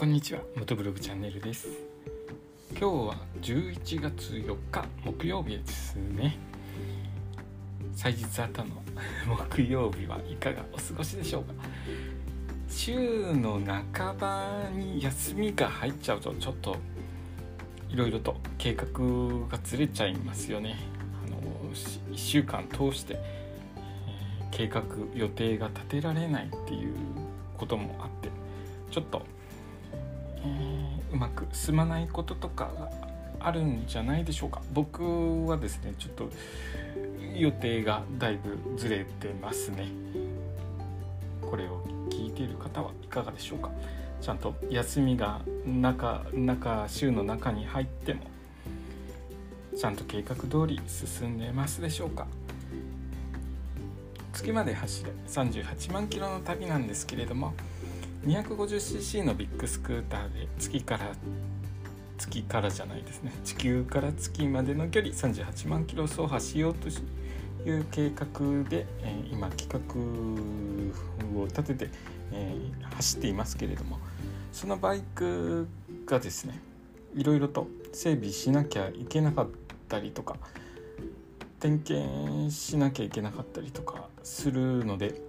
こんにちは元ブログチャンネルです。今日は11月4日木曜日ですね。祭日後の。木曜日はいかがお過ごしでしょうか。週の半ばに休みが入っちゃうとちょっといろいろと計画がずれちゃいますよね。あの1週間通して、計画予定が立てられないっていうこともあってちょっと、うまく進まないこととかがあるんじゃないでしょうか。僕はですねちょっと予定がだいぶずれてますね。これを聞いている方はいかがでしょうか。ちゃんと休みが中中週の中に入ってもちゃんと計画通り進んでますでしょうか。月まで走れ38万キロの旅なんですけれども 250cc のビッグスクーターで月から月からじゃないですね。地球から月までの距離38万キロ走破しようという計画で、えー、今企画を立てて、えー、走っていますけれどもそのバイクがですねいろいろと整備しなきゃいけなかったりとか点検しなきゃいけなかったりとかするので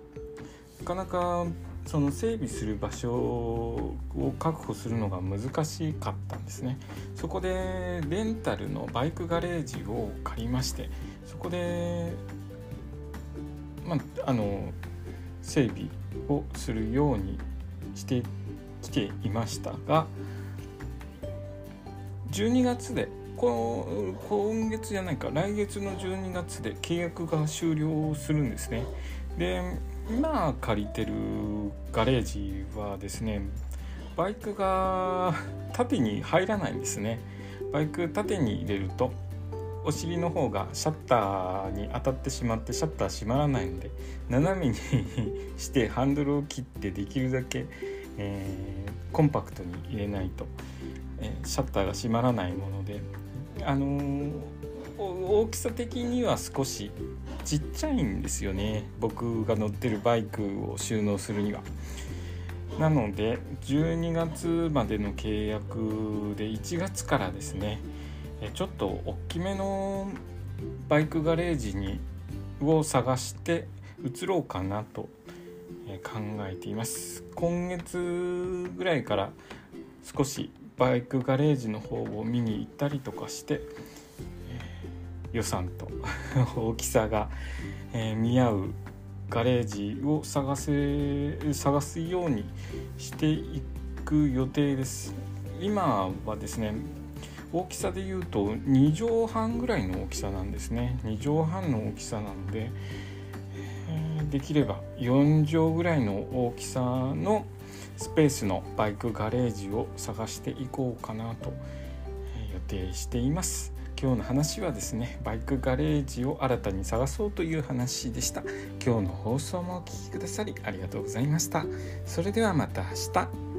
なかなかその整備する場所を確保するのが難しかったんですね。そこでレンタルのバイクガレージを借りましてそこで、まあ、あの整備をするようにしてきていましたが12月で今月じゃないか来月の12月で契約が終了するんですね。で今借りてるガレージはですねバイクが縦に入らないんですね。バイク縦に入れるとお尻の方がシャッターに当たってしまってシャッター閉まらないので斜めにして ハンドルを切ってできるだけ、えー、コンパクトに入れないと、えー、シャッターが閉まらないものであのー大きさ的には少しちっちゃいんですよね僕が乗ってるバイクを収納するには。なので12月までの契約で1月からですねちょっと大きめのバイクガレージにを探して移ろうかなと考えています今月ぐらいから少しバイクガレージの方を見に行ったりとかして予算と 大きさが、えー、見合うガレージを探せ探すようにしていく予定です。今はですね大きさで言うと2畳半ぐらいの大きさなんですね。2畳半の大きさなので、えー、できれば4畳ぐらいの大きさのスペースのバイクガレージを探していこうかなと予定しています。今日の話はですねバイクガレージを新たに探そうという話でした。今日の放送もお聴きくださりありがとうございました。それではまた明日。